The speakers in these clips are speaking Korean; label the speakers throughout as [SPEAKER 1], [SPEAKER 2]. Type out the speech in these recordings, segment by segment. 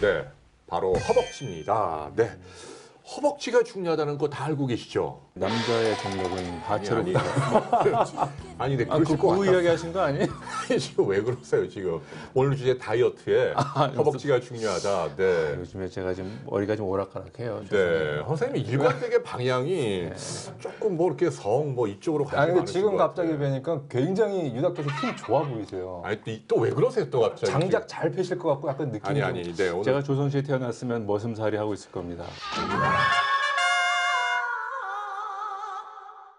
[SPEAKER 1] 네, 바로 허벅지입니다. 네, 허벅지가 중요하다는 거 다 알고 계시죠?
[SPEAKER 2] 남자의 정력은 하체로
[SPEAKER 1] 아니,
[SPEAKER 2] 보다.
[SPEAKER 1] 아니, 근데
[SPEAKER 2] 아,
[SPEAKER 1] 그러실
[SPEAKER 2] 그, 것그
[SPEAKER 1] 같아요.
[SPEAKER 2] 이야기 하신 거 아니에요?
[SPEAKER 1] 지금 왜 그러세요 지금? 오늘 주제 다이어트에
[SPEAKER 2] 아,
[SPEAKER 1] 허벅지가 중요하다. 네.
[SPEAKER 2] 요즘에 제가 좀 머리가 좀 오락가락해요.
[SPEAKER 1] 네, 선생님 일관되게 방향이 조금 뭐 이렇게 성 뭐 이쪽으로 가지
[SPEAKER 3] 아니 근데
[SPEAKER 1] 않으신
[SPEAKER 3] 지금
[SPEAKER 1] 것
[SPEAKER 3] 갑자기. 뵈니까 굉장히 유닥께서 힘 좋아 보이세요.
[SPEAKER 1] 아니 또 왜 그러세요 또 갑자기?
[SPEAKER 3] 장작 잘 펴실 것 같고 약간 느낌이
[SPEAKER 1] 아니
[SPEAKER 3] 좀-
[SPEAKER 1] 아니 네 오늘
[SPEAKER 2] 제가 조선시대 태어났으면 머슴살이 하고 있을 겁니다.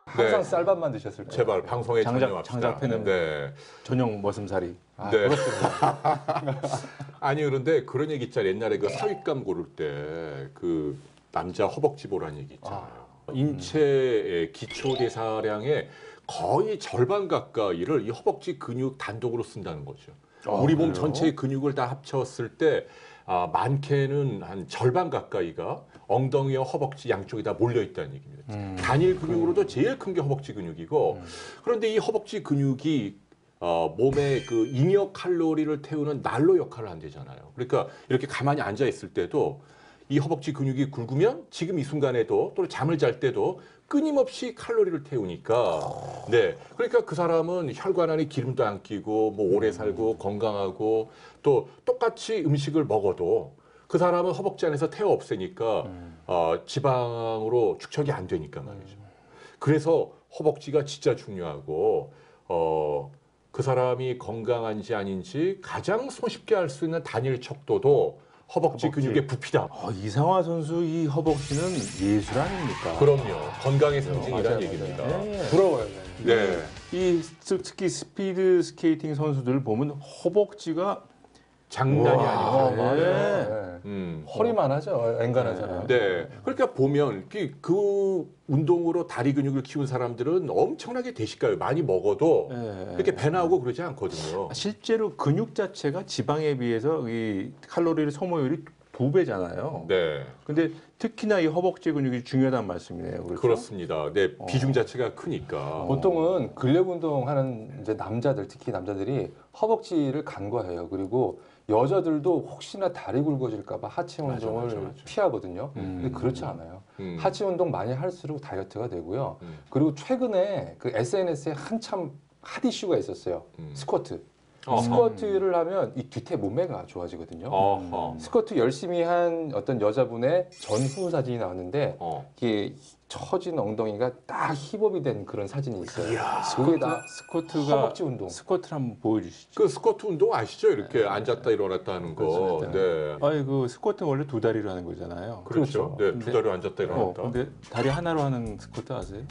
[SPEAKER 3] 항상
[SPEAKER 1] 네.
[SPEAKER 3] 쌀밥만 드셨을 거예요.
[SPEAKER 1] 제발 방송에
[SPEAKER 2] 장작-
[SPEAKER 1] 전념합시다.
[SPEAKER 2] 장작 패는
[SPEAKER 1] 네.
[SPEAKER 2] 전용 머슴살이.
[SPEAKER 3] 아,
[SPEAKER 1] 네. 아니 그런데 그런 얘기 있잖아요. 옛날에 그 사윗감 고를 때 그 남자 허벅지 보라는 얘기 있잖아요. 인체의 기초 대사량의 거의 절반 가까이를 이 허벅지 근육 단독으로 쓴다는 거죠.
[SPEAKER 3] 아,
[SPEAKER 1] 우리 몸
[SPEAKER 3] 그래요?
[SPEAKER 1] 전체의 근육을 다 합쳤을 때 아, 많게는 한 절반 가까이가 엉덩이와 허벅지 양쪽에 다 몰려 있다는 얘기입니다.
[SPEAKER 3] 음.
[SPEAKER 1] 단일 근육으로도 제일 큰 게 허벅지 근육이고 그런데 이 허벅지 근육이 어, 몸에 그 잉여 칼로리를 태우는 난로 역할을 한대잖아요. 그러니까 이렇게 가만히 앉아 있을 때도 이 허벅지 근육이 굵으면 지금 이 순간에도 또 잠을 잘 때도 끊임없이 칼로리를 태우니까. 네. 그러니까 그 사람은 혈관 안에 기름도 안 끼고 뭐 오래 살고 건강하고 또 똑같이 음식을 먹어도 그 사람은 허벅지 안에서 태워 없애니까 어, 지방으로 축적이 안 되니까 말이죠. 그래서 허벅지가 진짜 중요하고 어, 그 사람이 건강한지 아닌지 가장 손쉽게 알수 있는 단일 척도도 허벅지,
[SPEAKER 2] 허벅지.
[SPEAKER 1] 근육의 부피다.
[SPEAKER 2] 어, 이상화 선수 이 허벅지는 예술 아닙니까?
[SPEAKER 1] 그럼요. 건강의 상징이라는 얘기입니다.
[SPEAKER 2] 네.
[SPEAKER 3] 부러워요. 네.
[SPEAKER 1] 네.
[SPEAKER 2] 이 스- 특히 스피드 스케이팅 선수들 보면 허벅지가
[SPEAKER 1] 장난이.
[SPEAKER 3] 어,
[SPEAKER 2] 네.
[SPEAKER 3] 맞아요. 네.
[SPEAKER 1] 음.
[SPEAKER 3] 허리만 하죠. 앵간하잖아요.
[SPEAKER 1] 네. 그러니까 보면 그, 그 운동으로 다리 근육을 키운 사람들은 엄청나게 대식가요. 많이 먹어도
[SPEAKER 2] 예.
[SPEAKER 1] 이렇게 배 나오고 그러지 않거든요.
[SPEAKER 2] 실제로 근육 자체가 지방에 비해서 이 칼로리 소모율이 두 배잖아요.
[SPEAKER 1] 네.
[SPEAKER 2] 근데 특히나 이 허벅지 근육이 중요하다는 말씀이네요. 그렇죠?
[SPEAKER 1] 그렇습니다. 네.
[SPEAKER 2] 어.
[SPEAKER 1] 비중 자체가 크니까.
[SPEAKER 3] 보통은 근력 운동하는 이제 남자들 특히 남자들이 허벅지를 간과해요. 그리고 여자들도 혹시나 다리 굵어질까봐 하체
[SPEAKER 1] 맞아,
[SPEAKER 3] 운동을
[SPEAKER 1] 맞아, 맞아.
[SPEAKER 3] 피하거든요.
[SPEAKER 2] 음.
[SPEAKER 3] 근데 그렇지 않아요.
[SPEAKER 1] 음.
[SPEAKER 3] 하체 운동 많이 할수록 다이어트가 되고요.
[SPEAKER 1] 음.
[SPEAKER 3] 그리고 최근에 그 SNS에 한참 핫 이슈가 있었어요.
[SPEAKER 1] 음.
[SPEAKER 3] 스쿼트.
[SPEAKER 1] 어허.
[SPEAKER 3] 스쿼트를 하면 이 뒤태 몸매가 좋아지거든요.
[SPEAKER 1] 어허.
[SPEAKER 3] 스쿼트 열심히 한 어떤 여자분의 전후 사진이 나왔는데
[SPEAKER 1] 어.
[SPEAKER 3] 이게 처진 엉덩이가 딱 힙업이 된 그런 사진이 있어요.
[SPEAKER 1] 이야,
[SPEAKER 3] 그게 다
[SPEAKER 2] 스쿼트가
[SPEAKER 3] 허벅지 운동.
[SPEAKER 2] 스쿼트를 한번 보여주시죠.
[SPEAKER 1] 그 스쿼트 운동 아시죠? 이렇게 앉았다 일어났다 하는 거.
[SPEAKER 3] 그렇죠.
[SPEAKER 1] 네.
[SPEAKER 2] 아니 그 스쿼트 원래 두 다리로 하는 거잖아요.
[SPEAKER 1] 그렇죠.
[SPEAKER 3] 그렇죠.
[SPEAKER 1] 네,
[SPEAKER 2] 근데-
[SPEAKER 1] 두 다리 앉았다
[SPEAKER 2] 어,
[SPEAKER 1] 일어났다.
[SPEAKER 2] 근데 다리 하나로 하는 스쿼트 아세요?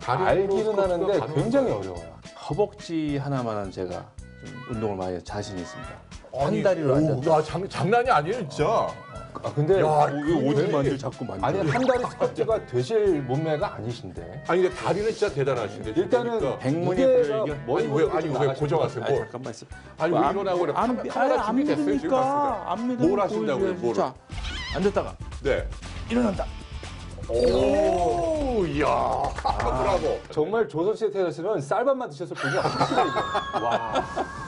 [SPEAKER 1] 다리로
[SPEAKER 3] 알기는 하는데 굉장히
[SPEAKER 1] 거예요.
[SPEAKER 3] 어려워요.
[SPEAKER 2] 허벅지 하나만한 제가 좀 운동을 많이 자신 있습니다. 한 다리로
[SPEAKER 1] 오,
[SPEAKER 2] 앉았다.
[SPEAKER 1] 야, 장, 장난이 아니에요, 진짜.
[SPEAKER 3] 아 근데
[SPEAKER 1] 야, 왜그 왜-
[SPEAKER 2] 만들 자꾸 만들?
[SPEAKER 3] 아니 한 다리 스쿼트가 되실 몸매가 아니신데.
[SPEAKER 1] 아니, 근데 다리는 진짜 대단하신데.
[SPEAKER 3] 일단은.
[SPEAKER 2] 백문이.
[SPEAKER 3] 머리
[SPEAKER 1] 아니, 왜, 아니, 왜 고정하세요?
[SPEAKER 2] 아
[SPEAKER 1] 뭐,
[SPEAKER 2] 잠깐만 있어.
[SPEAKER 1] 아니, 왜
[SPEAKER 2] 안-
[SPEAKER 1] 일어나고 그래?
[SPEAKER 2] 안-
[SPEAKER 1] 카메라,
[SPEAKER 2] 안
[SPEAKER 1] 준비 됐어요, 지금
[SPEAKER 2] 믿으니까.
[SPEAKER 1] 봤습니다.
[SPEAKER 2] 안 믿으면
[SPEAKER 1] 뭘 하신다고요. 뭘?
[SPEAKER 2] 자, 앉았다가
[SPEAKER 1] 네.
[SPEAKER 2] 일어난다.
[SPEAKER 1] 오, 이야. 브라보.
[SPEAKER 3] 정말 조선시대 태어났으면 쌀밥만 드셨을 분이 아니시네 이거. 와.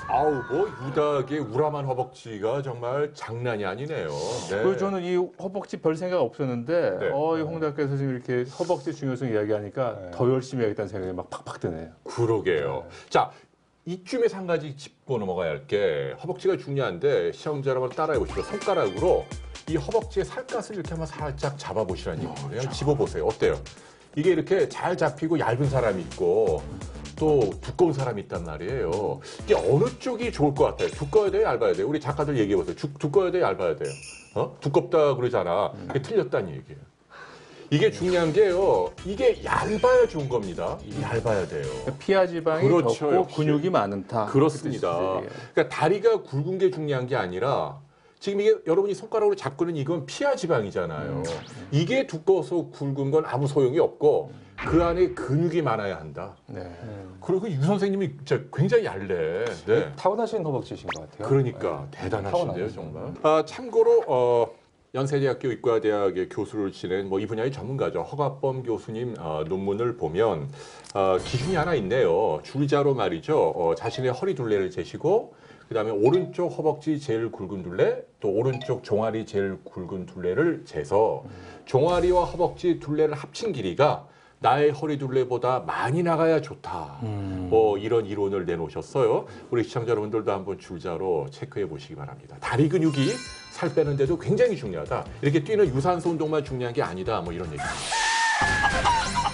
[SPEAKER 1] 아우, 뭐, 유닥의 우람한 허벅지가 정말 장난이 아니네요. 네.
[SPEAKER 2] 그래서 저는 이 허벅지 별 생각 없었는데
[SPEAKER 1] 네.
[SPEAKER 2] 어, 이 홍대학교 선생님 이렇게 허벅지 중요성 이야기하니까
[SPEAKER 3] 네.
[SPEAKER 2] 더 열심히 해야겠다는 생각이 막 팍팍 드네요.
[SPEAKER 1] 그러게요. 자, 이쯤에서 한 가지 짚고 넘어가야 할 게 허벅지가 중요한데 시청자 여러분 따라해 보시고 손가락으로 이 허벅지의 살갗을 이렇게 한번 살짝 잡아보시라는 얘기예요. 집어보세요. 어때요? 이게 이렇게 잘 잡히고 얇은 사람이 있고 또 두꺼운 사람이 있단 말이에요. 이게 어느 쪽이 좋을 것 같아요? 두꺼워야 돼요? 얇아야 돼요? 우리 작가들 얘기해 보세요. 두, 두꺼워야 돼요? 얇아야 돼요? 어? 두껍다 그러잖아. 그게 틀렸다는 얘기예요. 이게 중요한 게요. 이게 얇아야 좋은 겁니다. 얇아야 돼요.
[SPEAKER 2] 피하 지방이
[SPEAKER 1] 그렇죠,
[SPEAKER 2] 적고
[SPEAKER 1] 역시.
[SPEAKER 2] 근육이 많다.
[SPEAKER 1] 그렇습니다.
[SPEAKER 2] 그 뜻이죠,
[SPEAKER 1] 그러니까 다리가 굵은 게 중요한 게 아니라 지금 이게 여러분이 손가락으로 잡고는 이건 피하 지방이잖아요. 이게 두꺼워서 굵은 건 아무 소용이 없고 그 안에 근육이 많아야 한다.
[SPEAKER 2] 네.
[SPEAKER 1] 그리고 유 선생님이 진짜 굉장히 얇네. 네.
[SPEAKER 3] 타고나신 허벅지신 것 같아요.
[SPEAKER 1] 그러니까
[SPEAKER 3] 네.
[SPEAKER 1] 대단하신데요,
[SPEAKER 3] 타고나신.
[SPEAKER 1] 정말. 아, 참고로 어, 연세대학교 의과대학의 교수를 지낸 뭐 이 분야의 전문가죠 허갑범 교수님 어, 논문을 보면 어, 기준이 하나 있네요. 줄자로 말이죠. 어, 자신의 허리 둘레를 재시고 그다음에 오른쪽 허벅지 제일 굵은 둘레 또 오른쪽 종아리 제일 굵은 둘레를 재서 종아리와 허벅지 둘레를 합친 길이가 나의 허리 둘레보다 많이 나가야 좋다. 뭐 이런 이론을 내놓으셨어요. 우리 시청자 여러분들도 한번 줄자로 체크해 보시기 바랍니다. 다리 근육이 살 빼는데도 굉장히 중요하다. 이렇게 뛰는 유산소 운동만 중요한 게 아니다. 뭐 이런 얘기입니다.